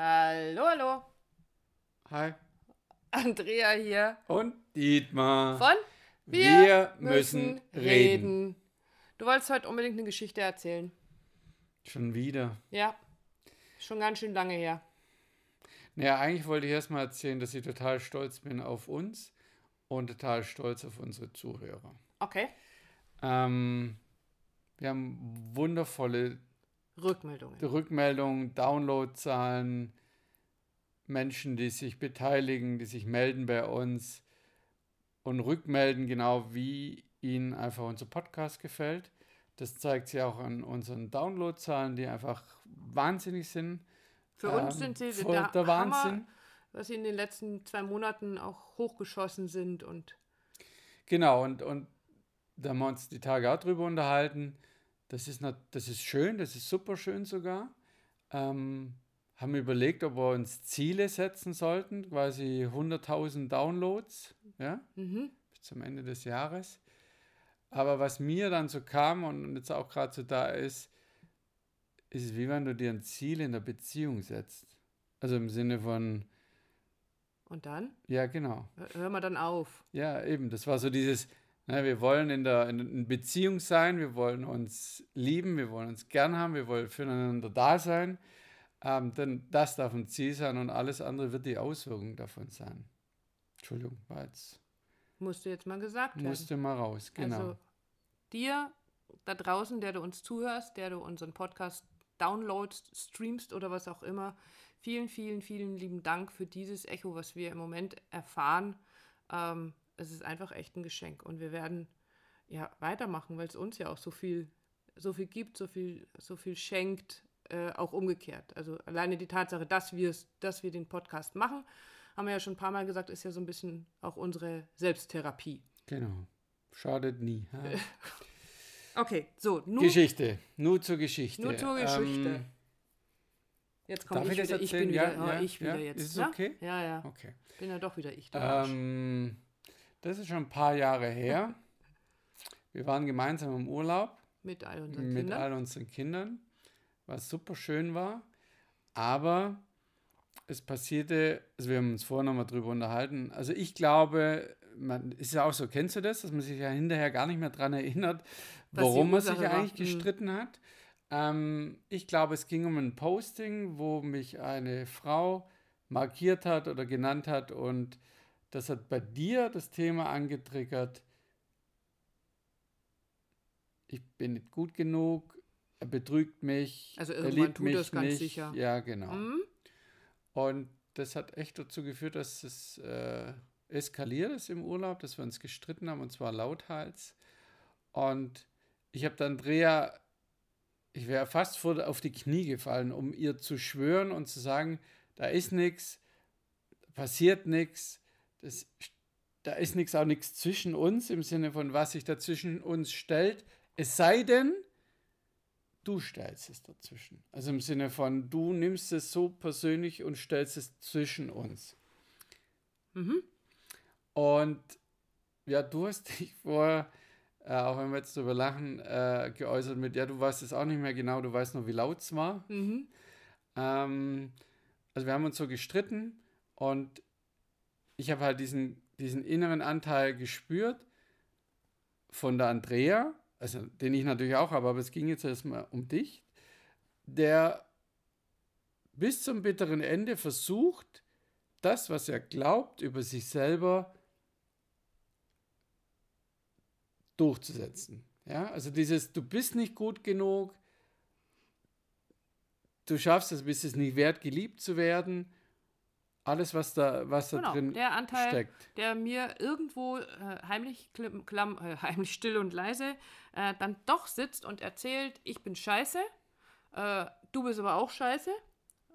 Hallo, hallo. Hi. Andrea hier. Und Dietmar. Von Wir, müssen reden. Du wolltest heute unbedingt eine Geschichte erzählen. Schon wieder. Ja. Schon ganz schön lange her. Naja, eigentlich wollte ich erstmal erzählen, dass ich total stolz bin auf uns und total stolz auf unsere Zuhörer. Okay. Ähm, wir haben wundervolle Rückmeldungen. Rückmeldungen, Downloadzahlen, Menschen, die sich beteiligen, die sich melden bei uns und rückmelden, genau wie ihnen einfach unser Podcast gefällt. Das zeigt sich auch an unseren Downloadzahlen, die einfach wahnsinnig sind. Für uns Ähm, sind sie der, der Hammer, Wahnsinn. dass sie in den letzten zwei Monaten auch hochgeschossen sind und Genau, und, und da haben wir uns die Tage auch drüber unterhalten. Das ist, nat- das ist schön, das ist super schön sogar. Ähm, haben überlegt, ob wir uns Ziele setzen sollten, quasi 100.000 Downloads, ja, mhm. bis zum Ende des Jahres. Aber was mir dann so kam und jetzt auch gerade so da ist, ist wie wenn du dir ein Ziel in der Beziehung setzt. Also im Sinne von, und dann ja, genau. hör- wir dann auf. Ja, eben. Das war so dieses, ne, wir wollen in der in, Beziehung sein, wir wollen uns lieben, wir wollen uns gern haben, wir wollen füreinander da sein. Ähm, denn das darf ein Ziel sein und alles andere wird die Auswirkung davon sein. Entschuldigung, war jetzt, Musste jetzt mal gesagt werden. musste mal raus, genau. Also dir da draußen, der du uns zuhörst, der du unseren Podcast downloadst, streamst oder was auch immer, vielen, vielen, vielen lieben Dank für dieses Echo, was wir im Moment erfahren. Ähm, es ist einfach echt ein Geschenk und wir werden ja weitermachen, weil es uns ja auch so viel, so viel gibt, so viel, so viel schenkt, äh, auch umgekehrt. Also alleine die Tatsache, dass wir dass wir den Podcast machen, haben wir ja schon ein paar Mal gesagt, ist ja so ein bisschen auch unsere Selbsttherapie. genau. Schadet nie. ha? Okay, so, nun Geschichte. Nur zur Geschichte. Nur zur Geschichte. Ähm, Jetzt komme ich, ich wieder. Ich bin erzählen? wieder, Ja, oh, ja, ich wieder ja. jetzt. Ist es ne? okay? Ja, ja. okay. Bin ja doch wieder ich. Der. Ähm, das ist schon ein paar Jahre her. Wir waren gemeinsam im Urlaub Mit all unseren mit Kindern. all unseren Kindern, was super schön war. Aber es passierte, also wir haben uns vorher nochmal drüber unterhalten. Also ich glaube, man ist ja auch so, kennst du das, dass man sich ja hinterher gar nicht mehr daran erinnert, Was warum man sich Ursache war. eigentlich Mhm. gestritten hat. Ähm, ich glaube, es ging um ein Posting, wo mich eine Frau markiert hat oder genannt hat und das hat bei dir das Thema angetriggert. Ich bin nicht gut genug, er betrügt mich, Also er irgendwann liebt tut mich er's ganz nicht. sicher. Ja, genau. Hm? Und das hat echt dazu geführt, dass es äh, eskaliert ist im Urlaub, dass wir uns gestritten haben und zwar lauthals. Und ich habe dann Andrea, ich wäre fast vor, auf die Knie gefallen, um ihr zu schwören und zu sagen, da ist nichts, passiert nichts, da ist nichts, auch nichts zwischen uns im Sinne von, was sich dazwischen uns stellt. Es sei denn, du stellst es dazwischen. Also im Sinne von, du nimmst es so persönlich und stellst es zwischen uns. Mhm. Und ja, du hast dich vorher, äh, auch wenn wir jetzt drüber lachen, äh, geäußert mit, ja, du weißt es auch nicht mehr genau, du weißt nur, wie laut es war. Mhm. Ähm, also wir haben uns so gestritten und ich habe halt diesen, diesen inneren Anteil gespürt von der Andrea, also den ich natürlich auch habe, aber es ging jetzt erstmal um dich, der bis zum bitteren Ende versucht, das, was er glaubt über sich selber, durchzusetzen. Ja, also dieses, du bist nicht gut genug, du schaffst es, bist es nicht wert, geliebt zu werden. Alles, was da, was da Genau, drin der Anteil, steckt. der mir irgendwo äh, heimlich, klimm, klamm, äh, heimlich still und leise äh, dann doch sitzt und erzählt, ich bin scheiße, äh, du bist aber auch scheiße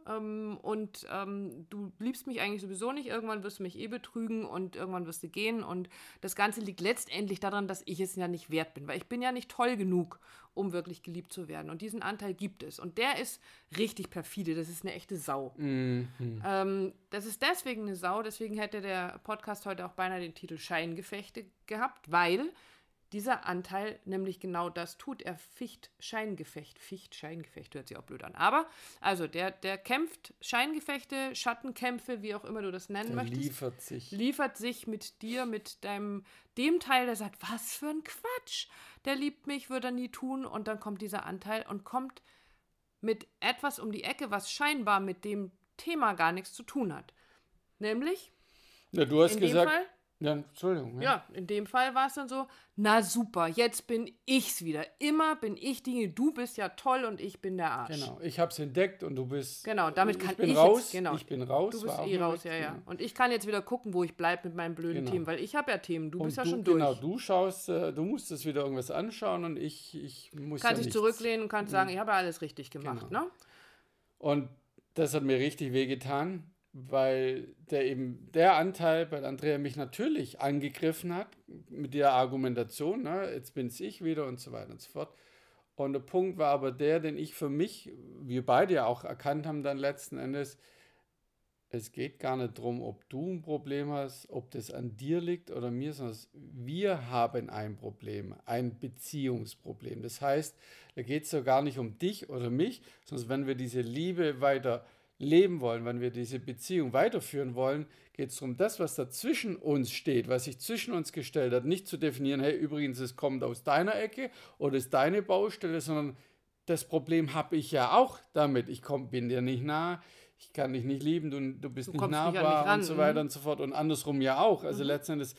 ähm, und ähm, du liebst mich eigentlich sowieso nicht, irgendwann wirst du mich eh betrügen und irgendwann wirst du gehen. Und das Ganze liegt letztendlich daran, dass ich es ja nicht wert bin, weil ich bin ja nicht toll genug, um wirklich geliebt zu werden. Und diesen Anteil gibt es. Und der ist richtig perfide, das ist eine echte Sau. Mhm. Ähm, das ist deswegen eine Sau, deswegen hätte der Podcast heute auch beinahe den Titel Scheingefechte gehabt, weil dieser Anteil nämlich genau das tut. Er ficht Scheingefecht. Ficht Scheingefecht hört sich auch blöd an. Aber, also, der, der kämpft Scheingefechte, Schattenkämpfe, wie auch immer du das nennen Der möchtest. liefert sich. Liefert sich mit dir, mit deinem, dem Teil, der sagt, was für ein Quatsch. Der liebt mich, würde er nie tun. Und dann kommt dieser Anteil und kommt mit etwas um die Ecke, was scheinbar mit dem Thema gar nichts zu tun hat. Nämlich, Ja, du hast in gesagt. dem Fall, ja, Entschuldigung. ja, in dem Fall war es dann so, na super, jetzt bin ich's wieder. Immer bin ich die, du bist ja toll und ich bin der Arsch. Genau, ich habe es entdeckt und du bist. Genau, damit kann ich bin ich raus. jetzt, genau. Ich bin raus. Du bist eh raus, ja, ja. genau. Und ich kann jetzt wieder gucken, wo ich bleibe mit meinen blöden Genau. Themen, weil ich habe ja Themen, du Und bist ja du, schon durch. Genau, du schaust, äh, du musstest wieder irgendwas anschauen und ich, ich muss kannst ja dich. Mhm. zurücklehnen und kannst sagen, ich habe ja alles richtig gemacht, Genau. ne? Und das hat mir richtig wehgetan, weil der eben der Anteil bei Andrea mich natürlich angegriffen hat mit der Argumentation, ne, jetzt bin's ich wieder und so weiter und so fort. Und der Punkt war aber der, den ich für mich, wir beide ja auch erkannt haben dann letzten Endes, es geht gar nicht darum, ob du ein Problem hast, ob das an dir liegt oder mir, sondern wir haben ein Problem, ein Beziehungsproblem. Das heißt, da geht es so gar nicht um dich oder mich, sondern wenn wir diese Liebe weiter leben wollen, wenn wir diese Beziehung weiterführen wollen, geht es darum, das, was da zwischen uns steht, was sich zwischen uns gestellt hat, nicht zu definieren, hey, übrigens, es kommt aus deiner Ecke oder ist deine Baustelle, sondern das Problem habe ich ja auch damit. Ich komm, bin dir nicht nah, ich kann dich nicht lieben, du, du bist Du nicht nicht nahbar ran, und so mhm. weiter und so fort. Und andersrum ja auch. Also letzten Endes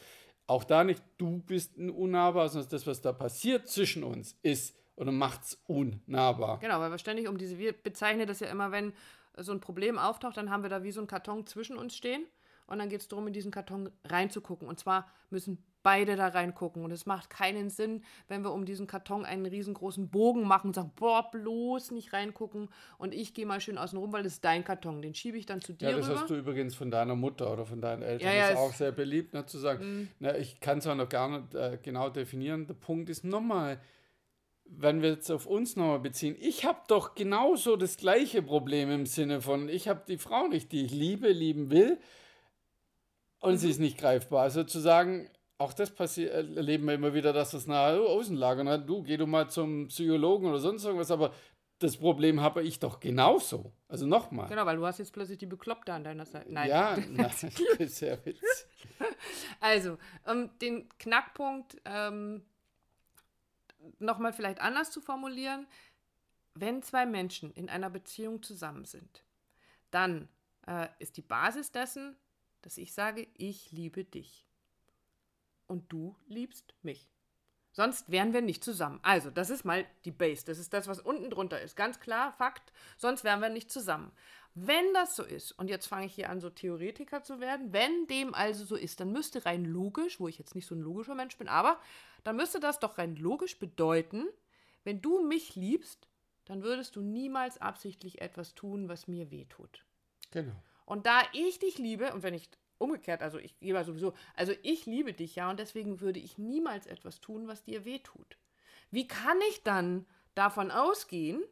auch da nicht, du bist ein unnahbar, sondern das, was da passiert zwischen uns, ist oder macht es unnahbar. Genau, weil wir ständig um diese, wir bezeichnen das ja immer, wenn so ein Problem auftaucht, dann haben wir da wie so einen Karton zwischen uns stehen und dann geht es darum, in diesen Karton reinzugucken. Und zwar müssen beide da reingucken. Und es macht keinen Sinn, wenn wir um diesen Karton einen riesengroßen Bogen machen und sagen, boah, bloß nicht reingucken und ich gehe mal schön außen rum, weil das ist dein Karton. Den schiebe ich dann zu dir Ja, das rüber. hast du übrigens von deiner Mutter oder von deinen Eltern. Ja, ja, das ist Mhm. auch sehr beliebt, ne, zu sagen, na, ich kann es auch noch gar nicht äh, genau definieren. Der Punkt ist nochmal, wenn wir jetzt auf uns nochmal beziehen, ich habe doch genauso das gleiche Problem im Sinne von, ich habe die Frau nicht, die ich liebe, lieben will und Mhm. sie ist nicht greifbar. Also zu sagen, auch das passiert, erleben wir immer wieder, dass das nahe Außenlager hat. Du, geh du mal zum Psychologen oder sonst irgendwas, aber das Problem habe ich doch genauso. Also nochmal. Genau, weil du hast jetzt plötzlich die Bekloppte an deiner Seite. Nein. Ja, na, das ist ja witzig. Also, um den Knackpunkt ähm, nochmal vielleicht anders zu formulieren, wenn zwei Menschen in einer Beziehung zusammen sind, dann äh, ist die Basis dessen, dass ich sage, ich liebe dich und du liebst mich. Sonst wären wir nicht zusammen. Also, das ist mal die Base. Das ist das, was unten drunter ist. Ganz klar, Fakt. Sonst wären wir nicht zusammen. Wenn das so ist, und jetzt fange ich hier an, so Theoretiker zu werden, wenn dem also so ist, dann müsste rein logisch, wo ich jetzt nicht so ein logischer Mensch bin, aber dann müsste das doch rein logisch bedeuten, wenn du mich liebst, dann würdest du niemals absichtlich etwas tun, was mir wehtut. Genau. Und da ich dich liebe, und wenn ich umgekehrt, also ich gebe sowieso, also ich liebe dich ja und deswegen würde ich niemals etwas tun, was dir wehtut. Wie kann ich dann davon ausgehen,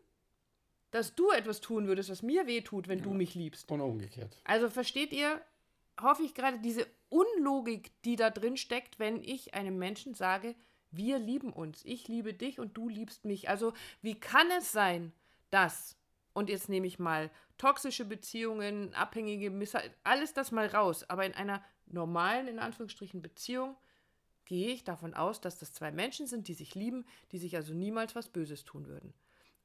dass du etwas tun würdest, was mir wehtut, wenn du mich liebst? Und umgekehrt. Also versteht ihr, hoffe ich gerade, diese Unlogik, die da drin steckt, wenn ich einem Menschen sage, wir lieben uns, ich liebe dich und du liebst mich. Also wie kann es sein, dass, und jetzt nehme ich mal toxische Beziehungen, abhängige Misshandlung, alles das mal raus, aber in einer normalen, in Anführungsstrichen, Beziehung gehe ich davon aus, dass das zwei Menschen sind, die sich lieben, die sich also niemals was Böses tun würden.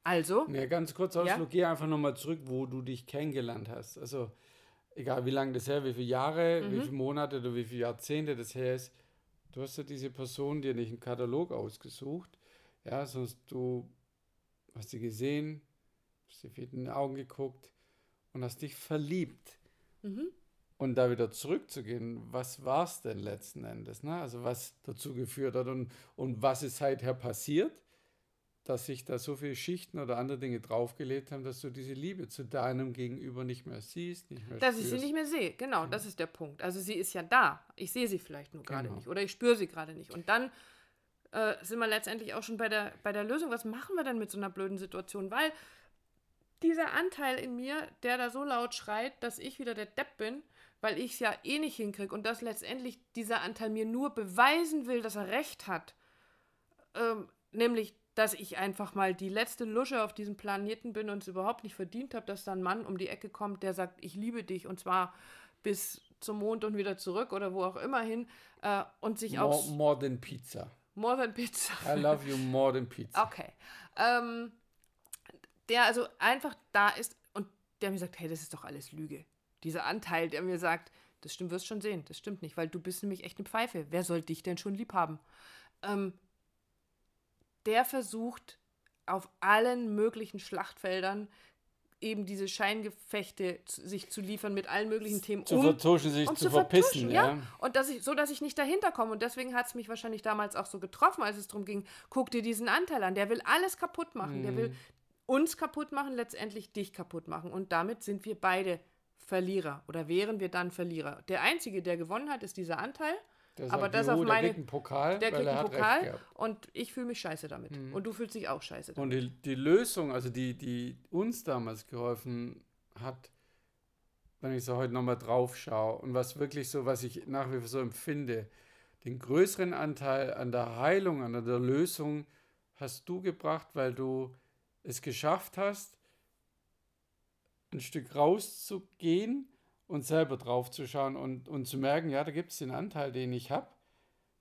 Also, Ja, ganz kurz Ja? Ausflug, geh einfach nochmal zurück, wo du dich kennengelernt hast. Also, egal wie lange das her, wie viele Jahre, Mhm. wie viele Monate oder wie viele Jahrzehnte das her ist, du hast ja diese Person dir nicht einen Katalog ausgesucht, ja, sondern du hast sie gesehen, hast sie in die Augen geguckt und hast dich verliebt. Mhm. Und da wieder zurückzugehen, was war es denn letzten Endes? Ne? Also was dazu geführt hat und, und was ist seither passiert, dass sich da so viele Schichten oder andere Dinge draufgelegt haben, dass du diese Liebe zu deinem Gegenüber nicht mehr siehst, nicht mehr Dass ich sie spürst. nicht mehr sehe, genau, das ist der Punkt. Also sie ist ja da. Ich sehe sie vielleicht nur gerade Genau. nicht oder ich spüre sie gerade nicht. Und dann äh, sind wir letztendlich auch schon bei der, bei der Lösung. Was machen wir denn mit so einer blöden Situation? Weil dieser Anteil in mir, der da so laut schreit, dass ich wieder der Depp bin, weil ich es ja eh nicht hinkriege und dass letztendlich dieser Anteil mir nur beweisen will, dass er recht hat, ähm, nämlich, dass ich einfach mal die letzte Lusche auf diesem Planeten bin und es überhaupt nicht verdient habe, dass da ein Mann um die Ecke kommt, der sagt, ich liebe dich und zwar bis zum Mond und wieder zurück oder wo auch immer hin äh, und sich More, auch more than pizza. more than pizza. I love you more than pizza. Okay. Ähm, der also einfach da ist und der mir sagt, hey, das ist doch alles Lüge. Dieser Anteil, der mir sagt, das stimmt, wirst schon sehen, das stimmt nicht, weil du bist nämlich echt eine Pfeife. Wer soll dich denn schon lieb haben? Ähm, der versucht auf allen möglichen Schlachtfeldern eben diese Scheingefechte zu, sich zu liefern mit allen möglichen Themen Zu vertuschen, sich um zu verpissen, vertuschen, ja. Und dass ich, so, dass ich nicht dahinter komme. Und deswegen hat es mich wahrscheinlich damals auch so getroffen, als es darum ging, guck dir diesen Anteil an. Der will alles kaputt machen. Der Mhm. will uns kaputt machen, letztendlich dich kaputt machen. Und damit sind wir beide Verlierer oder wären wir dann Verlierer. Der Einzige, der gewonnen hat, ist dieser Anteil. Der aber sagt, das jo, auf der meine. kriegt einen Pokal, Der kriegt einen Pokal. Mhm. und ich fühle mich scheiße damit. Und du fühlst dich auch scheiße damit. Und die, die Lösung, also die, die uns damals geholfen hat, wenn ich so heute nochmal drauf schaue und was wirklich so, was ich nach wie vor so empfinde, den größeren Anteil an der Heilung, an der Lösung hast du gebracht, weil du es geschafft hast, ein Stück rauszugehen und selber drauf zu schauen und, und zu merken, ja, da gibt es den Anteil, den ich habe.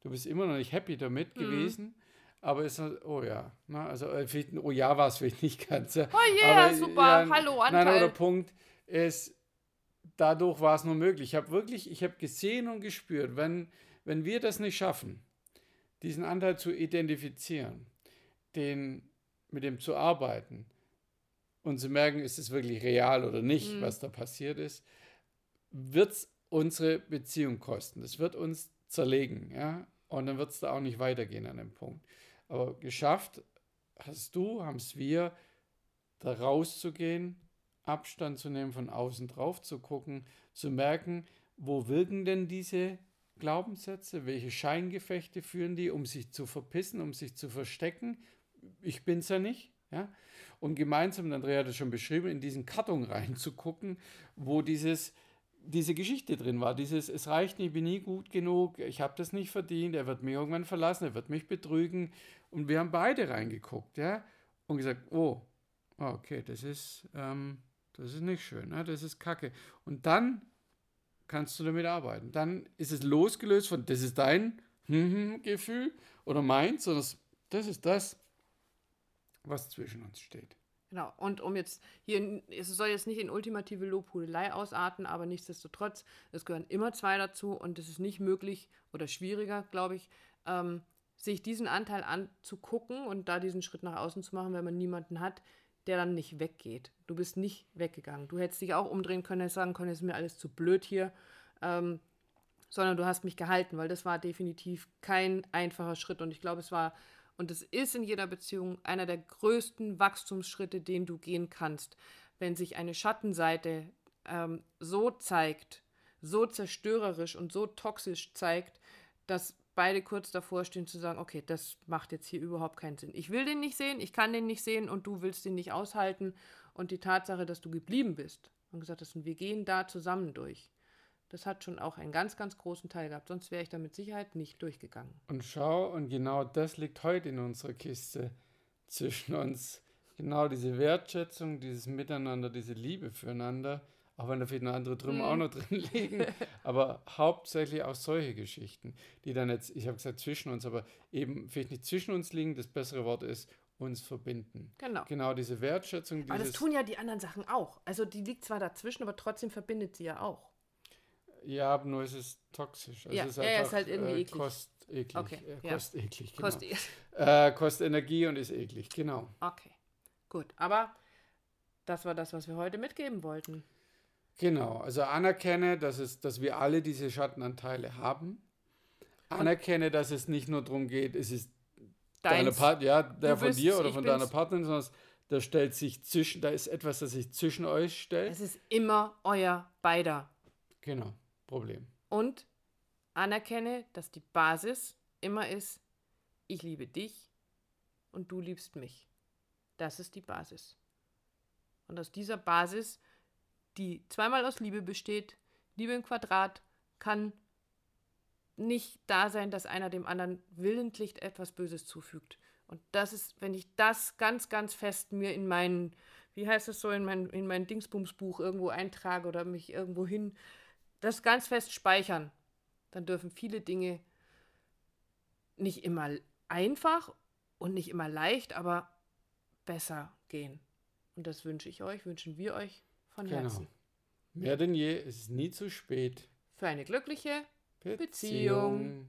Du bist immer noch nicht happy damit Mhm. gewesen. Aber es ist, oh ja, na, also äh, vielleicht ein Oh ja war es vielleicht nicht ganz. Ja. Oh yeah, Aber, super, ja, hallo, Nein, Anteil. aber der Punkt ist, dadurch war es nur möglich. Ich habe wirklich, ich habe gesehen und gespürt, wenn, wenn wir das nicht schaffen, diesen Anteil zu identifizieren, den, mit dem zu arbeiten und zu merken, ist es wirklich real oder nicht, Mhm. was da passiert ist, wird es unsere Beziehung kosten. Das wird uns zerlegen, ja. Und dann wird es da auch nicht weitergehen an dem Punkt. Aber geschafft hast du, haben es wir, da rauszugehen, Abstand zu nehmen, von außen drauf zu gucken, zu merken, wo wirken denn diese Glaubenssätze, welche Scheingefechte führen die, um sich zu verpissen, um sich zu verstecken. Ich bin's ja nicht, ja. Und gemeinsam, Andrea hat es schon beschrieben, in diesen Karton reinzugucken, wo dieses, diese Geschichte drin war. Dieses, es reicht nicht, ich bin nie gut genug, ich habe das nicht verdient, er wird mich irgendwann verlassen, er wird mich betrügen. Und wir haben beide reingeguckt, ja, und gesagt, oh, ah, okay, das ist, ähm, das ist nicht schön, ne? das ist Kacke. Und dann kannst du damit arbeiten. Dann ist es losgelöst von, das ist dein hm, Gefühl oder meins, sondern das ist das, was zwischen uns steht. Genau, und um jetzt hier, es soll jetzt nicht in ultimative Lobhudelei ausarten, aber nichtsdestotrotz, es gehören immer zwei dazu und es ist nicht möglich oder schwieriger, glaube ich, ähm, sich diesen Anteil anzugucken und da diesen Schritt nach außen zu machen, wenn man niemanden hat, der dann nicht weggeht. Du bist nicht weggegangen. Du hättest dich auch umdrehen können, hättest sagen können, es ist mir alles zu blöd hier, ähm, sondern du hast mich gehalten, weil das war definitiv kein einfacher Schritt und ich glaube, es war und es ist in jeder Beziehung einer der größten Wachstumsschritte, den du gehen kannst, wenn sich eine Schattenseite ähm, so zeigt, so zerstörerisch und so toxisch zeigt, dass beide kurz davor stehen zu sagen, okay, das macht jetzt hier überhaupt keinen Sinn. Ich will den nicht sehen, ich kann den nicht sehen und du willst den nicht aushalten. Und die Tatsache, dass du geblieben bist und gesagt hast, wir gehen da zusammen durch, das hat schon auch einen ganz, ganz großen Teil gehabt. Sonst wäre ich da mit Sicherheit nicht durchgegangen. Und schau, und genau das liegt heute in unserer Kiste zwischen uns. Genau diese Wertschätzung, dieses Miteinander, diese Liebe füreinander, auch wenn da vielleicht noch andere drüben auch noch drin liegen, aber hauptsächlich auch solche Geschichten, die dann jetzt, ich habe gesagt zwischen uns, aber eben vielleicht nicht zwischen uns liegen, das bessere Wort ist, uns verbinden. Genau. Genau diese Wertschätzung, Aber das tun ja die anderen Sachen auch. Also die liegt zwar dazwischen, aber trotzdem verbindet sie ja auch. Ja, aber nur ist es toxisch. Also Ja, es ist ja, ja, ist einfach, halt irgendwie äh, eklig. Kosteklig. Okay, äh, ja. Kosteklig, genau. Kost Äh, kostet Energie und ist eklig, genau. okay, gut. Aber das war das, was wir heute mitgeben wollten. Genau, also anerkenne, dass, es, dass wir alle diese Schattenanteile haben. Anerkenne, dass es nicht nur darum geht, es ist deine. Part, ja, der von dir oder von deiner Partnerin, sondern da stellt sich zwischen, da ist etwas, das sich zwischen euch stellt. Es ist immer euer beider. Genau, Problem. Und anerkenne, dass die Basis immer ist, ich liebe dich und du liebst mich. Das ist die Basis. Und aus dieser Basis, die zweimal aus Liebe besteht, Liebe im Quadrat, kann nicht da sein, dass einer dem anderen willentlich etwas Böses zufügt. Und das ist, wenn ich das ganz, ganz fest mir in meinen, wie heißt es so, in mein, in mein Dingsbumsbuch irgendwo eintrage oder mich irgendwo hin, das ganz fest speichern, dann dürfen viele Dinge nicht immer einfach und nicht immer leicht, aber besser gehen. Und das wünsche ich euch, wünschen wir euch von Genau. Herzen. Mehr denn je, es ist nie zu spät. Für eine glückliche Beziehung. Beziehung.